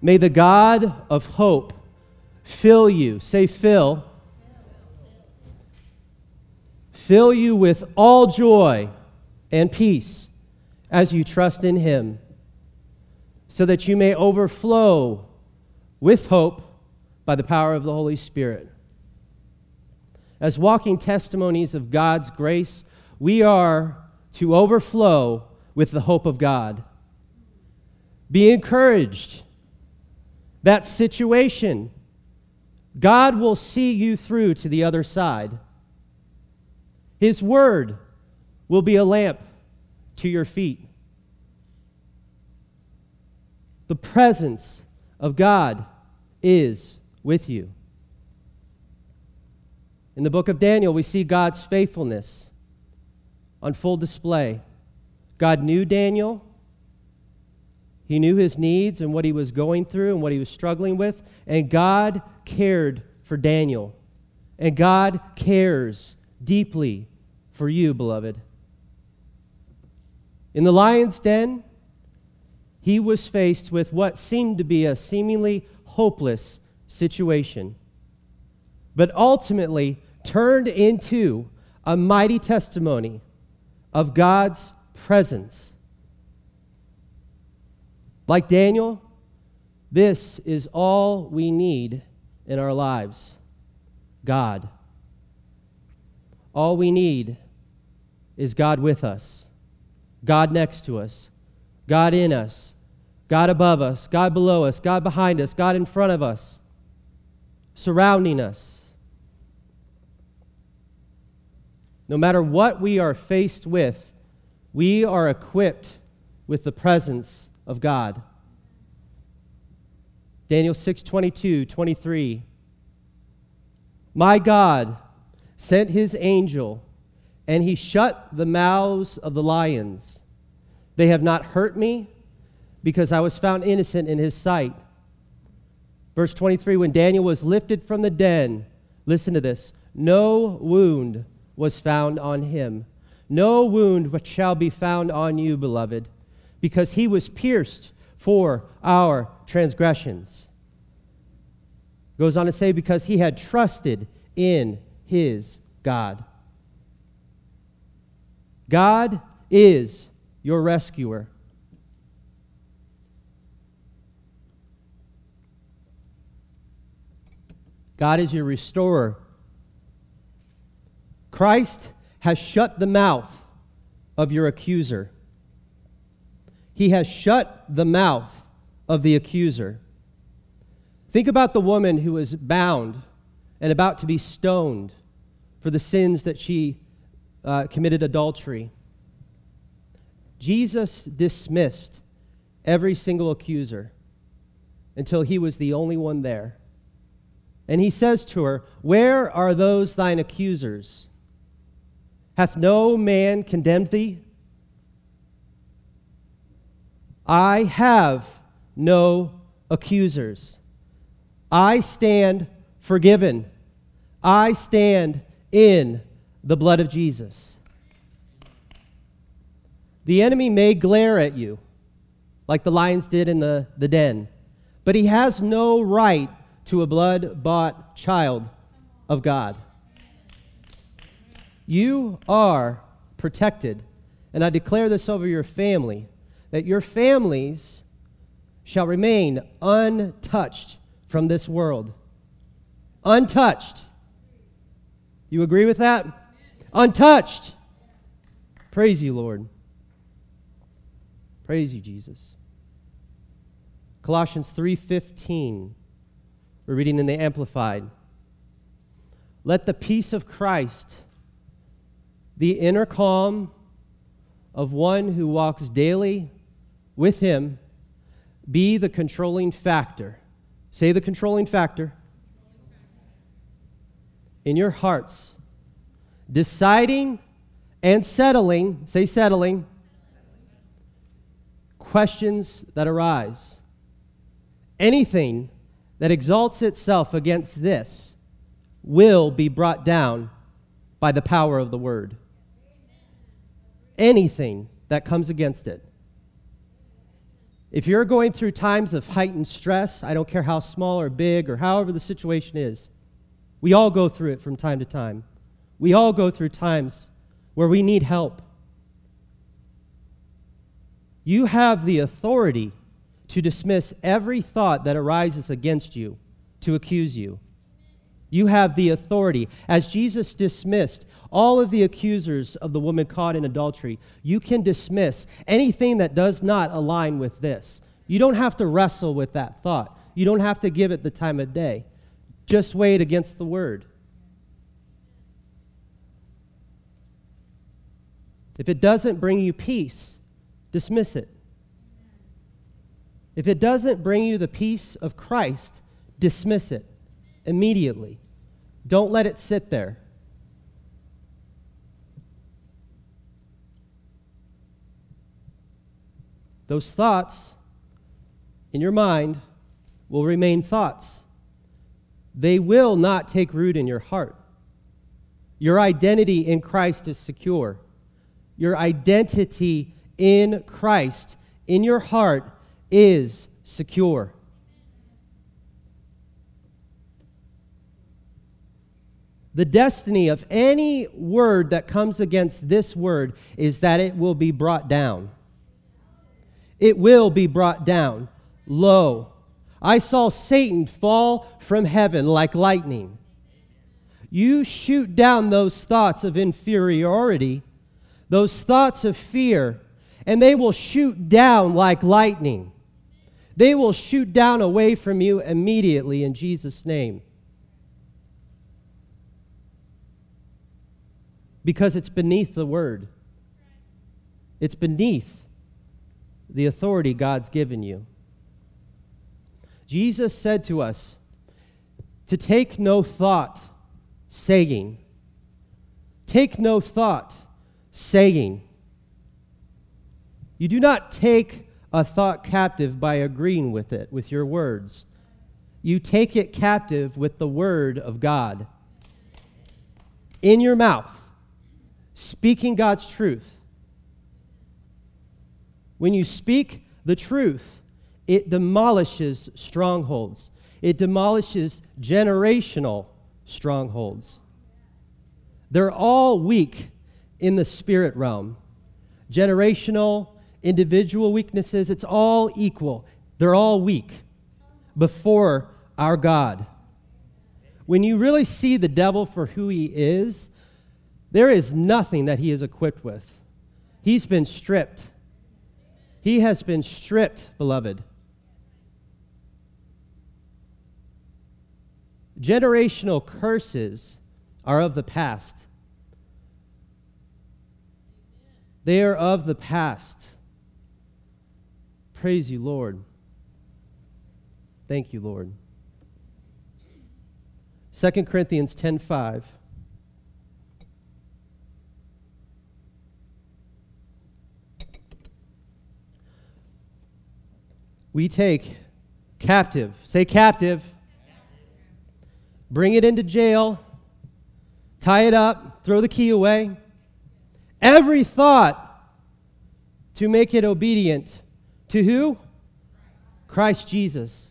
May the God of hope fill you, say, fill, fill you with all joy and peace as you trust in him, so that you may overflow with hope by the power of the Holy Spirit. As walking testimonies of God's grace, we are to overflow with the hope of God. Be encouraged. That situation, God will see you through to the other side. His word will be a lamp to your feet. The presence of God is with you. In the book of Daniel, we see God's faithfulness on full display. God knew Daniel. He knew his needs and what he was going through and what he was struggling with. And God cared for Daniel. And God cares deeply for you, beloved. In the lion's den, he was faced with what seemed to be a seemingly hopeless situation, but ultimately turned into a mighty testimony of God's presence. Like Daniel, this is all we need in our lives. God. All we need is God with us, God next to us, God in us, God above us, God below us, God behind us, God in front of us, surrounding us. No matter what we are faced with, we are equipped with the presence of God. Daniel 6 22, 23. My God sent his angel, and he shut the mouths of the lions. They have not hurt me, because I was found innocent in his sight. Verse 23 When Daniel was lifted from the den, listen to this no wound was found on him. No wound shall be found on you, beloved, because he was pierced for our transgressions. Goes on to say, because he had trusted in his God. God is your rescuer. God is your restorer. Christ has shut the mouth of your accuser. He has shut the mouth of the accuser. Think about the woman who was bound and about to be stoned for the sins that she uh, committed adultery. Jesus dismissed every single accuser until he was the only one there. And he says to her, Where are those thine accusers? Hath no man condemned thee? I have no accusers. I stand forgiven. I stand in the blood of Jesus. The enemy may glare at you like the lions did in the, the den, but he has no right to a blood bought child of God. You are protected. And I declare this over your family that your families shall remain untouched from this world. Untouched. You agree with that? Untouched. Praise you, Lord. Praise you, Jesus. Colossians 3:15 we're reading in the Amplified. Let the peace of Christ, the inner calm of one who walks daily with Him, be the controlling factor. Say the controlling factor in your hearts, deciding and settling, say settling, questions that arise. Anything that exalts itself against this will be brought down by the power of the word. Anything that comes against it. If you're going through times of heightened stress, I don't care how small or big or however the situation is, we all go through it from time to time. We all go through times where we need help. You have the authority to dismiss every thought that arises against you, to accuse you. You have the authority. As Jesus dismissed all of the accusers of the woman caught in adultery, you can dismiss anything that does not align with this. You don't have to wrestle with that thought, you don't have to give it the time of day. Just weigh it against the word. If it doesn't bring you peace, dismiss it. If it doesn't bring you the peace of Christ, dismiss it immediately. Don't let it sit there. Those thoughts in your mind will remain thoughts. They will not take root in your heart. Your identity in Christ is secure. Your identity in Christ, in your heart, is secure. The destiny of any word that comes against this word is that it will be brought down. It will be brought down. Lo, I saw Satan fall from heaven like lightning. You shoot down those thoughts of inferiority, those thoughts of fear, and they will shoot down like lightning. They will shoot down away from you immediately in Jesus' name. Because it's beneath the word, it's beneath the authority God's given you. Jesus said to us to take no thought, saying, Take no thought, saying. You do not take a thought captive by agreeing with it, with your words. You take it captive with the word of God in your mouth, speaking God's truth. When you speak the truth, it demolishes strongholds, it demolishes generational strongholds. They're all weak in the spirit realm. Generational, individual weaknesses, it's all equal. They're all weak before our God. When you really see the devil for who he is, there is nothing that he is equipped with. He's been stripped. He has been stripped, beloved. Generational curses are of the past. They are of the past. Praise you, Lord. Thank you, Lord. 2 Corinthians 10:5 we take captive, say captive, bring it into jail, tie it up, throw the key away. Every thought to make it obedient to who? Christ Jesus.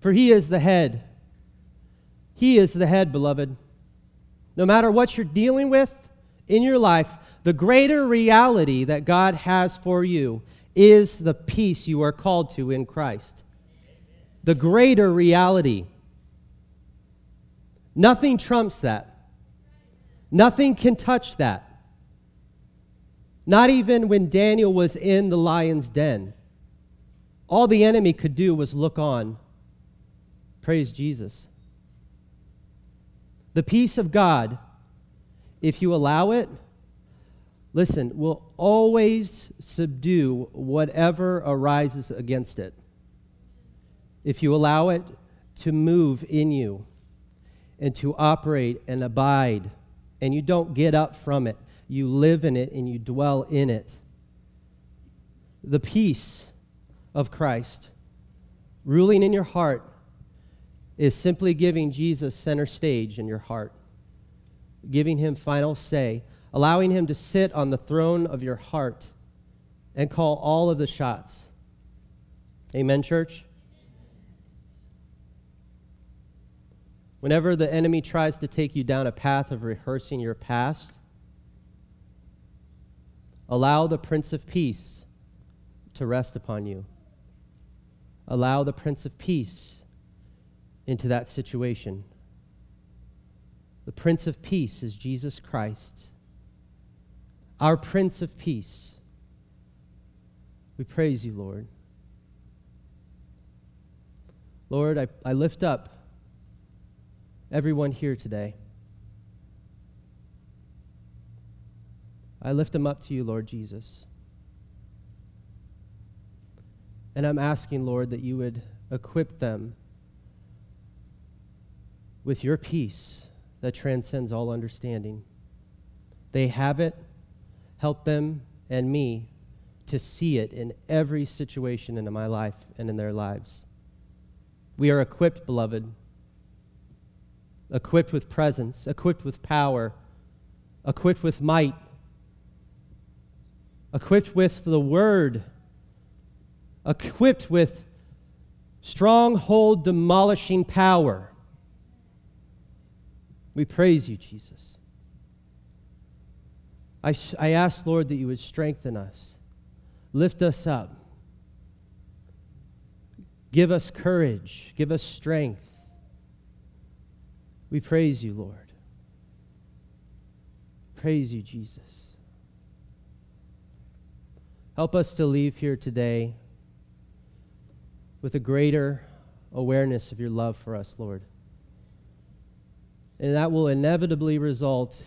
For he is the head. He is the head, beloved. No matter what you're dealing with in your life, the greater reality that God has for you is the peace you are called to in Christ. The greater reality. Nothing trumps that. Nothing can touch that. Not even when Daniel was in the lion's den. All the enemy could do was look on. Praise Jesus. The peace of God, if you allow it, listen, will always subdue whatever arises against it. If you allow it to move in you and to operate and abide, and you don't get up from it, you live in it and you dwell in it. The peace of Christ ruling in your heart is simply giving Jesus center stage in your heart, giving him final say allowing Him to sit on the throne of your heart and call all of the shots. Amen, church? Whenever the enemy tries to take you down a path of rehearsing your past, allow the Prince of Peace to rest upon you. Allow the Prince of Peace into that situation. The Prince of Peace is Jesus Christ, our Prince of Peace. We praise you, Lord. Lord, I, I lift up everyone here today. I lift them up to you, Lord Jesus. And I'm asking, Lord, that you would equip them with your peace that transcends all understanding. They have it. Help them and me to see it in every situation in my life and in their lives. We are equipped, beloved, equipped with presence, equipped with power, equipped with might, equipped with the word, equipped with stronghold demolishing power. We praise you, Jesus. I, I ask, Lord, that you would strengthen us, lift us up, give us courage, give us strength. We praise you, Lord. Praise you, Jesus. Help us to leave here today with a greater awareness of your love for us, Lord. And that will inevitably result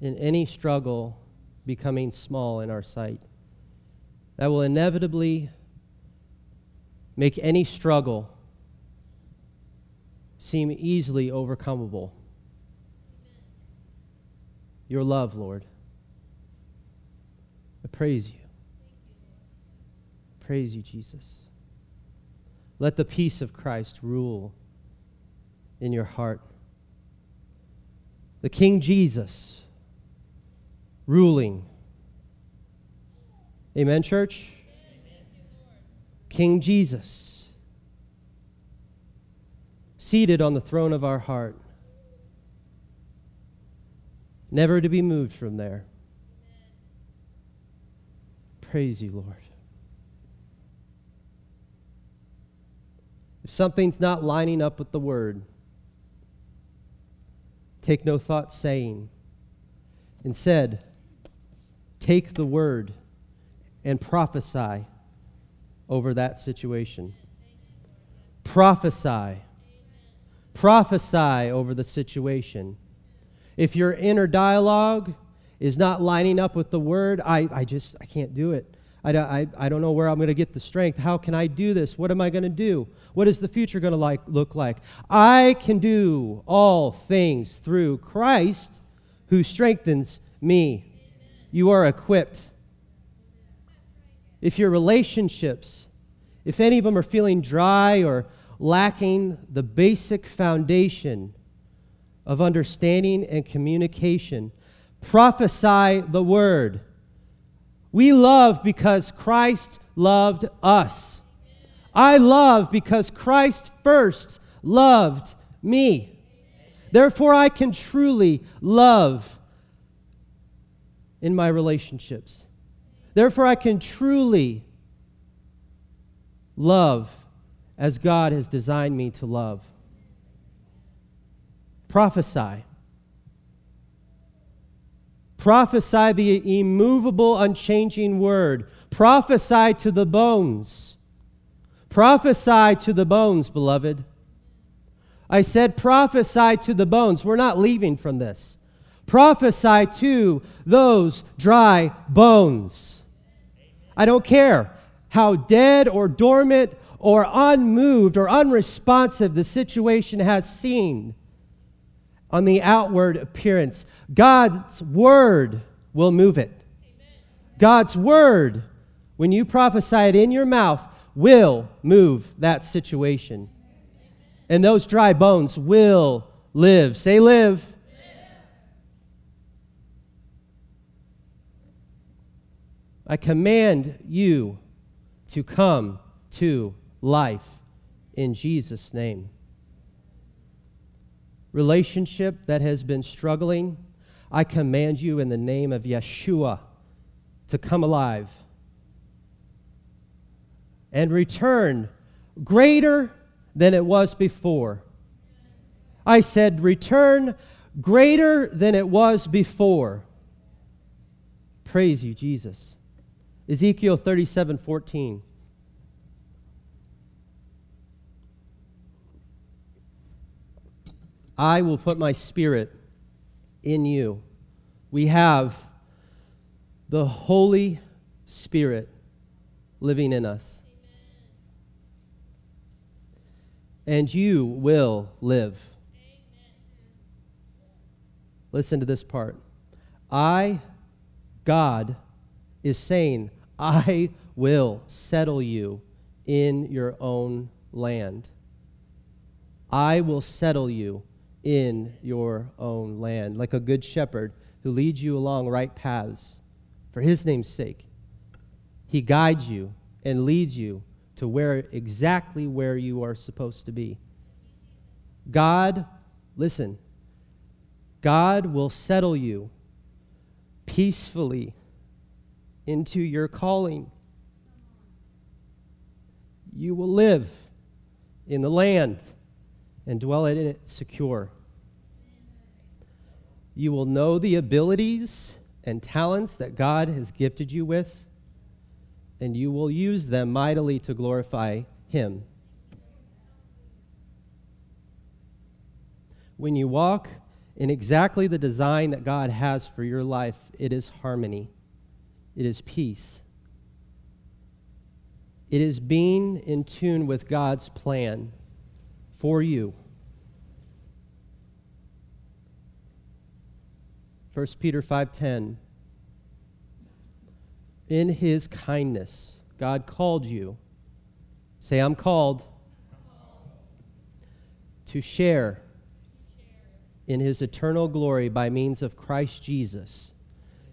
in any struggle becoming small in our sight. That will inevitably make any struggle seem easily overcomable. Your love, Lord. I praise you. Praise you, Jesus. Let the peace of Christ rule in your heart the King Jesus ruling. Amen, church? King Jesus seated on the throne of our heart, never to be moved from there. Praise you, Lord. If something's not lining up with the word, Take no thought saying. Instead, take the word and prophesy over that situation. Prophesy. Prophesy over the situation. If your inner dialogue is not lining up with the word, I, I just, I can't do it. I, I, I don't know where I'm going to get the strength. How can I do this? What am I going to do? What is the future going to like, look like? I can do all things through Christ who strengthens me. You are equipped. If your relationships, if any of them are feeling dry or lacking the basic foundation of understanding and communication, prophesy the word we love because Christ loved us. I love because Christ first loved me. Therefore, I can truly love in my relationships. Therefore, I can truly love as God has designed me to love. Prophesy. Prophesy the immovable, unchanging word. Prophesy to the bones. Prophesy to the bones, beloved. I said, prophesy to the bones. We're not leaving from this. Prophesy to those dry bones. I don't care how dead or dormant or unmoved or unresponsive the situation has seemed on the outward appearance. God's word will move it. God's word, when you prophesy it in your mouth, will move that situation. And those dry bones will live. Say, live. I command you to come to life in Jesus' name. Relationship that has been struggling, I command you in the name of Yeshua to come alive and return greater than it was before. I said, return greater than it was before. Praise you, Jesus. Ezekiel 37 14. I will put my spirit in you. We have the Holy Spirit living in us. And you will live. Listen to this part. I, God, is saying, I will settle you in your own land. I will settle you in your own land, like a good shepherd who leads you along right paths for his name's sake. He guides you and leads you to where exactly where you are supposed to be. God, listen, God will settle you peacefully into your calling. You will live in the land and dwell in it secure. You will know the abilities and talents that God has gifted you with, and you will use them mightily to glorify Him. When you walk in exactly the design that God has for your life, it is harmony, it is peace. It is being in tune with God's plan for you. 1 Peter 5:10 In his kindness God called you say I'm called to share in his eternal glory by means of Christ Jesus.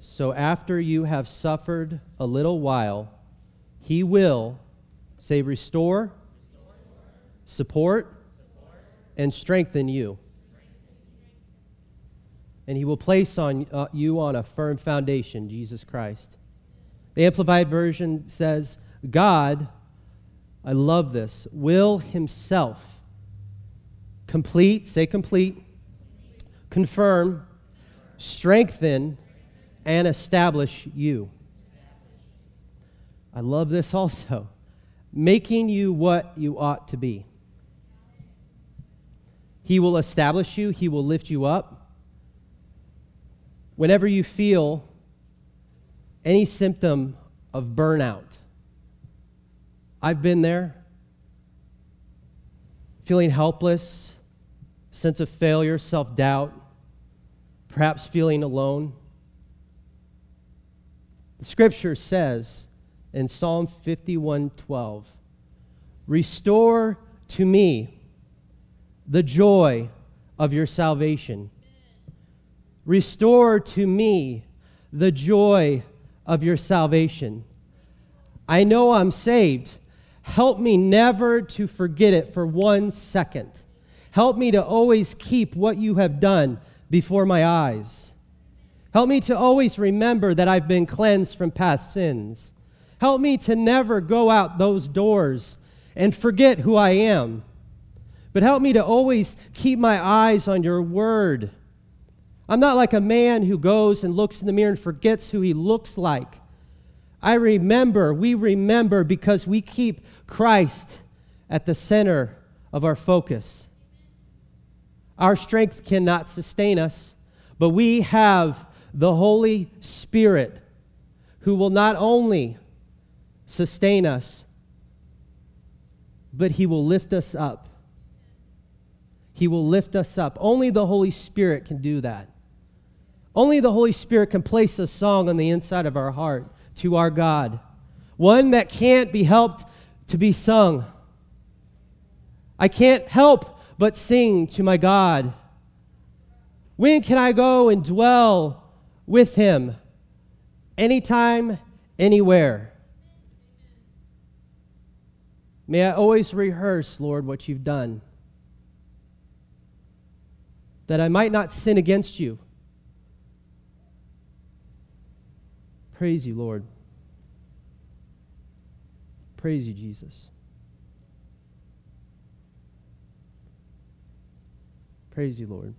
So after you have suffered a little while he will say restore, support and strengthen you. And he will place on uh, you on a firm foundation, Jesus Christ. The Amplified Version says, God, I love this, will himself complete, say complete, confirm, strengthen, and establish you. I love this also. Making you what you ought to be. He will establish you, He will lift you up. Whenever you feel any symptom of burnout, I've been there, feeling helpless, sense of failure, self doubt, perhaps feeling alone. The scripture says in Psalm 51:12, "Restore to me the joy of your salvation. Restore to me the joy of your salvation. I know I'm saved. Help me never to forget it for one second. Help me to always keep what you have done before my eyes. Help me to always remember that I've been cleansed from past sins. Help me to never go out those doors and forget who I am. But help me to always keep my eyes on your word. I'm not like a man who goes and looks in the mirror and forgets who he looks like. I remember, we remember because we keep Christ at the center of our focus. Our strength cannot sustain us, but we have the Holy Spirit who will not only sustain us, but he will lift us up. He will lift us up. Only the Holy Spirit can do that. Only the Holy Spirit can place a song on the inside of our heart to our God, one that can't be helped to be sung. I can't help but sing to my God. When can I go and dwell with Him? Anytime, anywhere. May I always rehearse, Lord, what you've done, that I might not sin against you. Praise you, Lord. Praise you, Jesus. Praise you, Lord.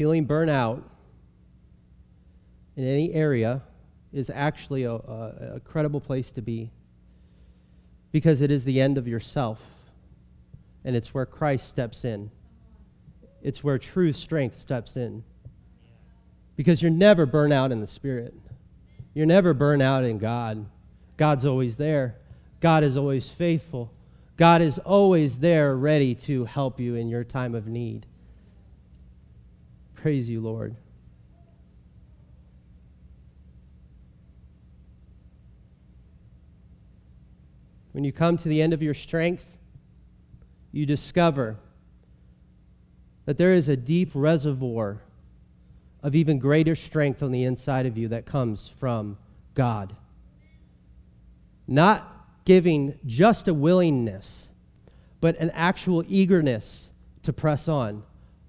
Feeling burnout in any area is actually a, a, a, credible place to be because it is the end of yourself and it's where Christ steps in. It's where true strength steps in. Because you're never burnt out in the Spirit, you're never burnt out in God. God's always there, God is always faithful. God is always there ready to help you in your time of need. Praise you, Lord. When you come to the end of your strength, you discover that there is a deep reservoir of even greater strength on the inside of you that comes from God. Not giving just a willingness, but an actual eagerness to press on.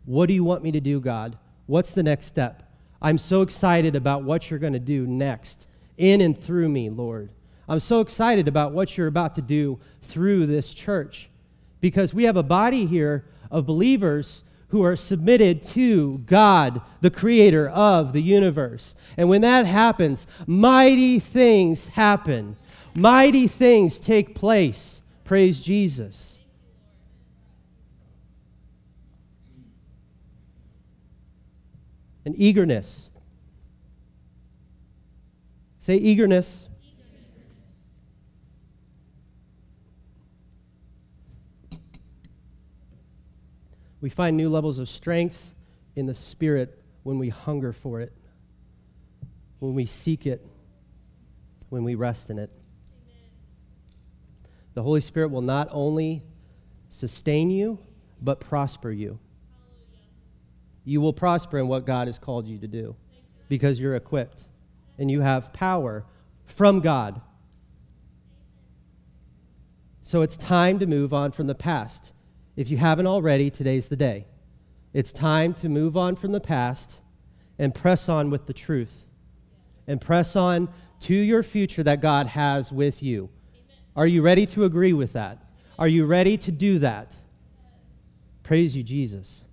What do you want me to do, God? What's the next step? I'm so excited about what you're going to do next in and through me, Lord. I'm so excited about what you're about to do through this church because we have a body here of believers who are submitted to God, the creator of the universe. And when that happens, mighty things happen. Mighty things take place. Praise Jesus. And eagerness. Say eagerness. We find new levels of strength in the Spirit when we hunger for it, when we seek it, when we rest in it. The Holy Spirit will not only sustain you, but prosper you. You will prosper in what God has called you to do because you're equipped and you have power from God. So it's time to move on from the past. If you haven't already, today's the day. It's time to move on from the past and press on with the truth and press on to your future that God has with you. Are you ready to agree with that? Are you ready to do that? Praise you, Jesus.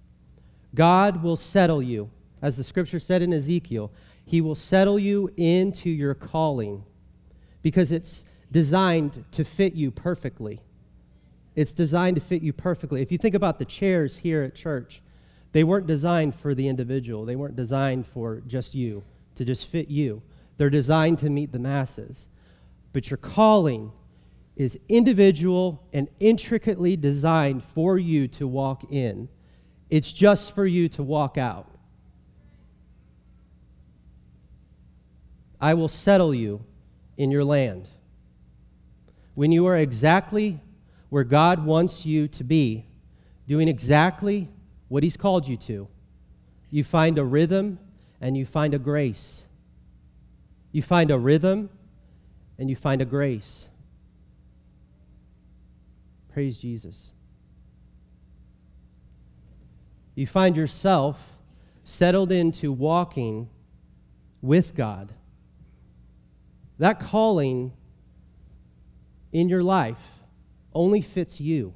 God will settle you. As the scripture said in Ezekiel, He will settle you into your calling because it's designed to fit you perfectly. It's designed to fit you perfectly. If you think about the chairs here at church, they weren't designed for the individual, they weren't designed for just you, to just fit you. They're designed to meet the masses. But your calling is individual and intricately designed for you to walk in. It's just for you to walk out. I will settle you in your land. When you are exactly where God wants you to be, doing exactly what He's called you to. You find a rhythm and you find a grace. You find a rhythm and you find a grace. Praise Jesus. You find yourself settled into walking with God. That calling in your life only fits you.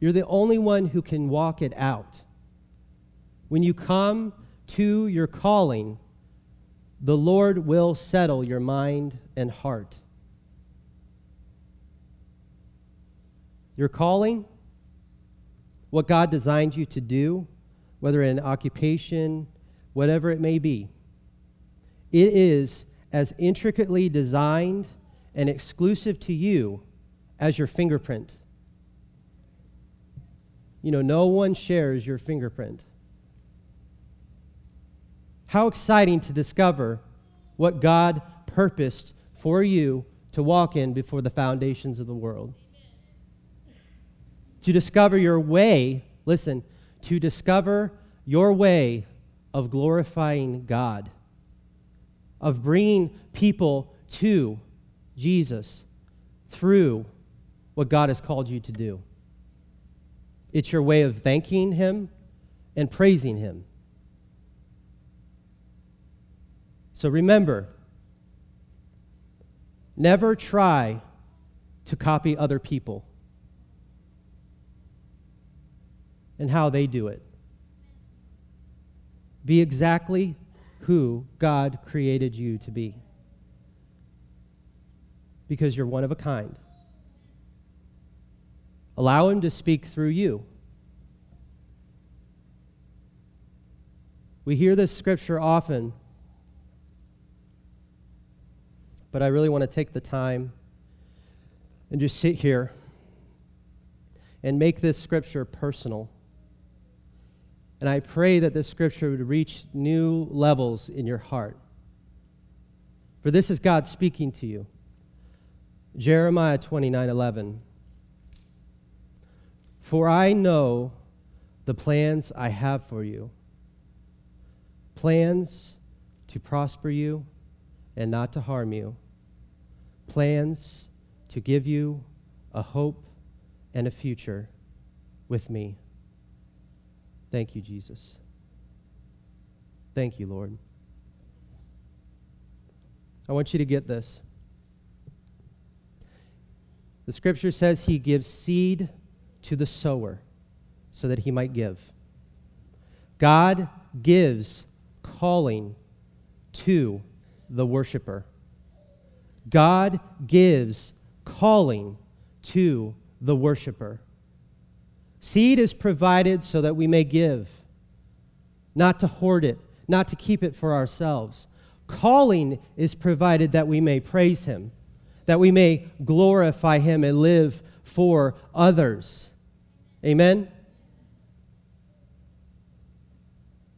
You're the only one who can walk it out. When you come to your calling, the Lord will settle your mind and heart. Your calling, what God designed you to do, whether in occupation, whatever it may be, it is as intricately designed and exclusive to you as your fingerprint. You know, no one shares your fingerprint. How exciting to discover what God purposed for you to walk in before the foundations of the world. To discover your way, listen, to discover your way of glorifying God of bringing people to Jesus through what God has called you to do. It's your way of thanking Him and praising Him. So remember, never try to copy other people and how they do it. Be exactly who God created you to be. Because you're one of a kind. Allow Him to speak through you. We hear this scripture often, but I really want to take the time and just sit here and make this scripture personal. And I pray that this scripture would reach new levels in your heart. For this is God speaking to you. Jeremiah 29 11. For I know the plans I have for you plans to prosper you and not to harm you, plans to give you a hope and a future with me. Thank you, Jesus. Thank you, Lord. I want you to get this. The scripture says he gives seed to the sower so that he might give. God gives calling to the worshiper. God gives calling to the worshiper. Seed is provided so that we may give, not to hoard it, not to keep it for ourselves. Calling is provided that we may praise Him, that we may glorify Him and live for others. Amen?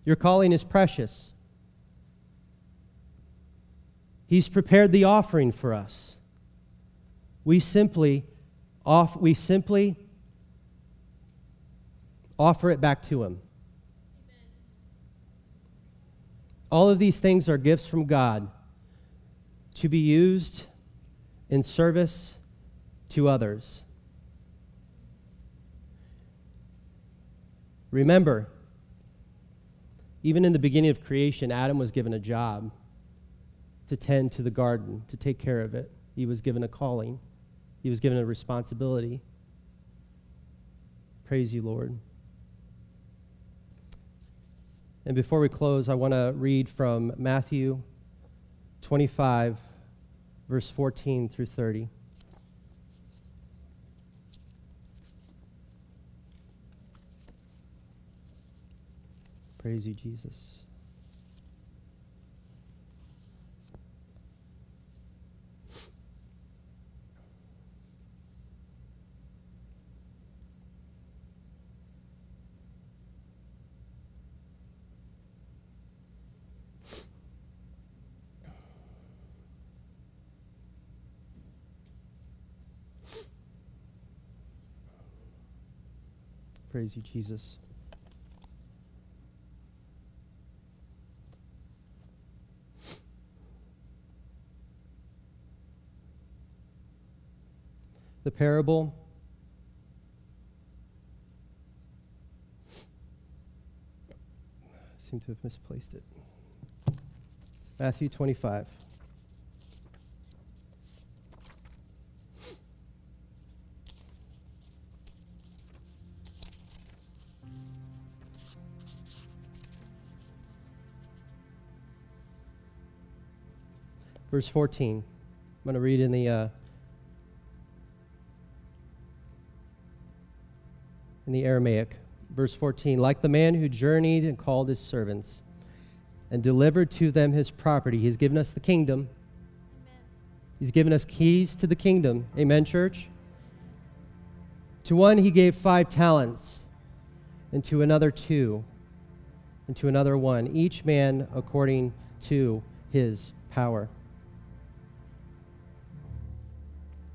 Your calling is precious. He's prepared the offering for us. We simply off, we simply offer it back to him. All of these things are gifts from God to be used in service to others. Remember, even in the beginning of creation, Adam was given a job to tend to the garden, to take care of it. He was given a calling, he was given a responsibility. Praise you, Lord. And before we close, I want to read from Matthew 25, verse 14 through 30. Praise you, Jesus. Praise you, Jesus. the parable. Seem to have misplaced it. Matthew 25. Verse 14. I'm going to read in the uh, in the Aramaic. Verse 14 Like the man who journeyed and called his servants and delivered to them his property, he's given us the kingdom. Amen. He's given us keys to the kingdom. Amen, church? To one he gave five talents, and to another two, and to another one, each man according to his power.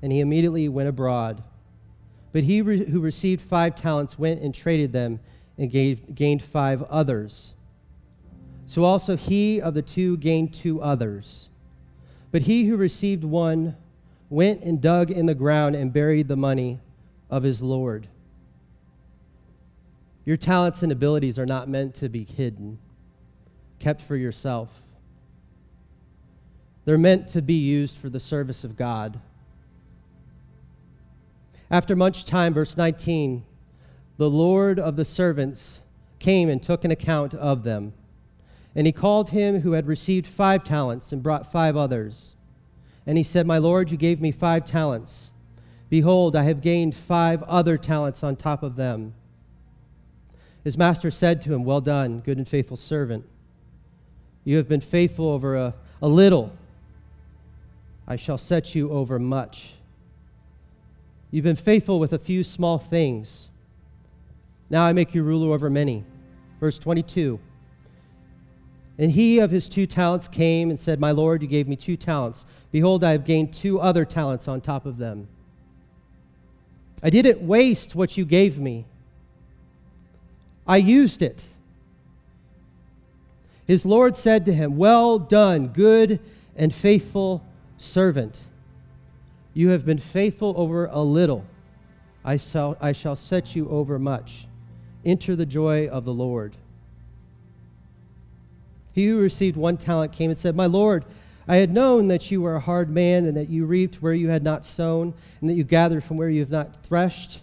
And he immediately went abroad but he re- who received five talents went and traded them and gave, gained five others. So also he of the two gained two others. But he who received one went and dug in the ground and buried the money of his Lord. Your talents and abilities are not meant to be hidden, kept for yourself. They're meant to be used for the service of God. After much time, verse 19, the Lord of the servants came and took an account of them. And he called him who had received five talents and brought five others. And he said, My Lord, you gave me five talents. Behold, I have gained five other talents on top of them. His master said to him, Well done, good and faithful servant. You have been faithful over a, a little. I shall set you over much. You've been faithful with a few small things. Now I make you ruler over many. Verse 22. And he of his two talents came and said, My Lord, you gave me two talents. Behold, I have gained two other talents on top of them. I didn't waste what you gave me, I used it. His Lord said to him, Well done, good and faithful servant. You have been faithful over a little. I shall, I shall set you over much. Enter the joy of the Lord. He who received one talent came and said, My Lord, I had known that you were a hard man, and that you reaped where you had not sown, and that you gathered from where you have not threshed.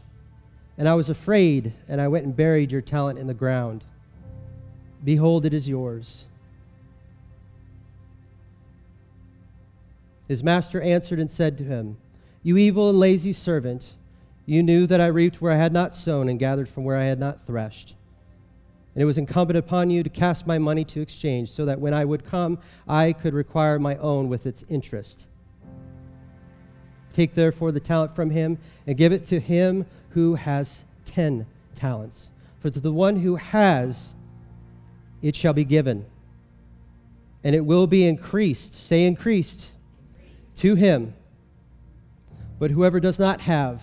And I was afraid, and I went and buried your talent in the ground. Behold, it is yours. His master answered and said to him, You evil and lazy servant, you knew that I reaped where I had not sown, and gathered from where I had not threshed. And it was incumbent upon you to cast my money to exchange, so that when I would come, I could require my own with its interest. Take therefore the talent from him, and give it to him who has ten talents. For to the one who has, it shall be given, and it will be increased. Say, increased, to him. But whoever does not have,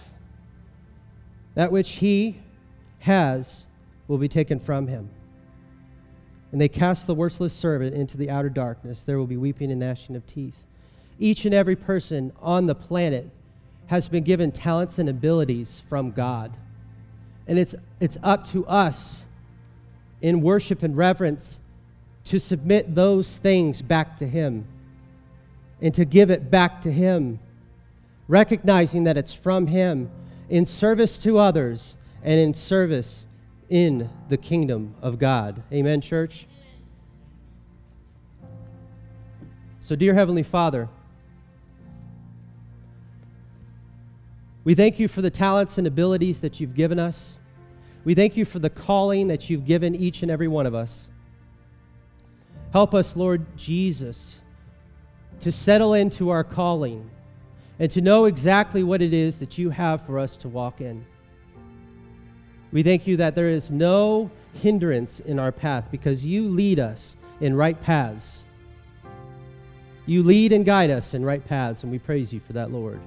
that which he has, will be taken from him. And they cast the worthless servant into the outer darkness. There will be weeping and gnashing of teeth. Each and every person on the planet has been given talents and abilities from God. And it's, it's up to us in worship and reverence to submit those things back to Him and to give it back to Him, recognizing that it's from Him in service to others and in service in the kingdom of God. Amen, church? So, dear Heavenly Father, we thank you for the talents and abilities that you've given us. We thank you for the calling that you've given each and every one of us. Help us, Lord Jesus, to settle into our calling and to know exactly what it is that you have for us to walk in. We thank you that there is no hindrance in our path because you lead us in right paths. You lead and guide us in right paths, and we praise you for that, Lord.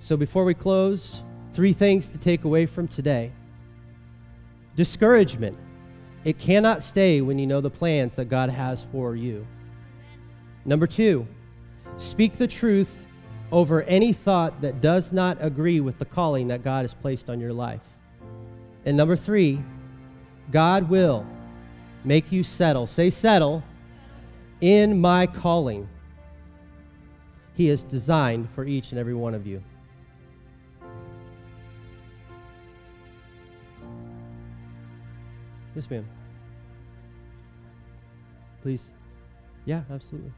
So before we close, three things to take away from today discouragement. It cannot stay when you know the plans that God has for you. Number two, speak the truth over any thought that does not agree with the calling that God has placed on your life. And number three, God will make you settle. Say, settle in my calling. He is designed for each and every one of you. Yes, ma'am. Please. Yeah, absolutely.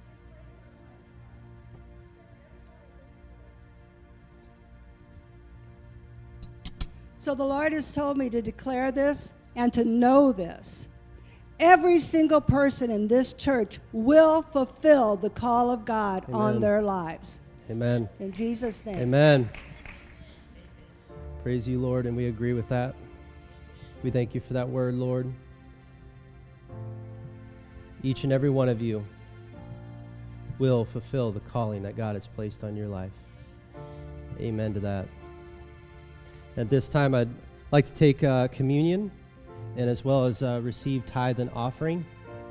So the Lord has told me to declare this and to know this. Every single person in this church will fulfill the call of God Amen. on their lives. Amen. In Jesus' name. Amen. Praise you, Lord, and we agree with that. We thank you for that word, Lord. Each and every one of you will fulfill the calling that God has placed on your life. Amen to that. At this time, I'd like to take uh, communion. and as well as uh, receive tithe and offering.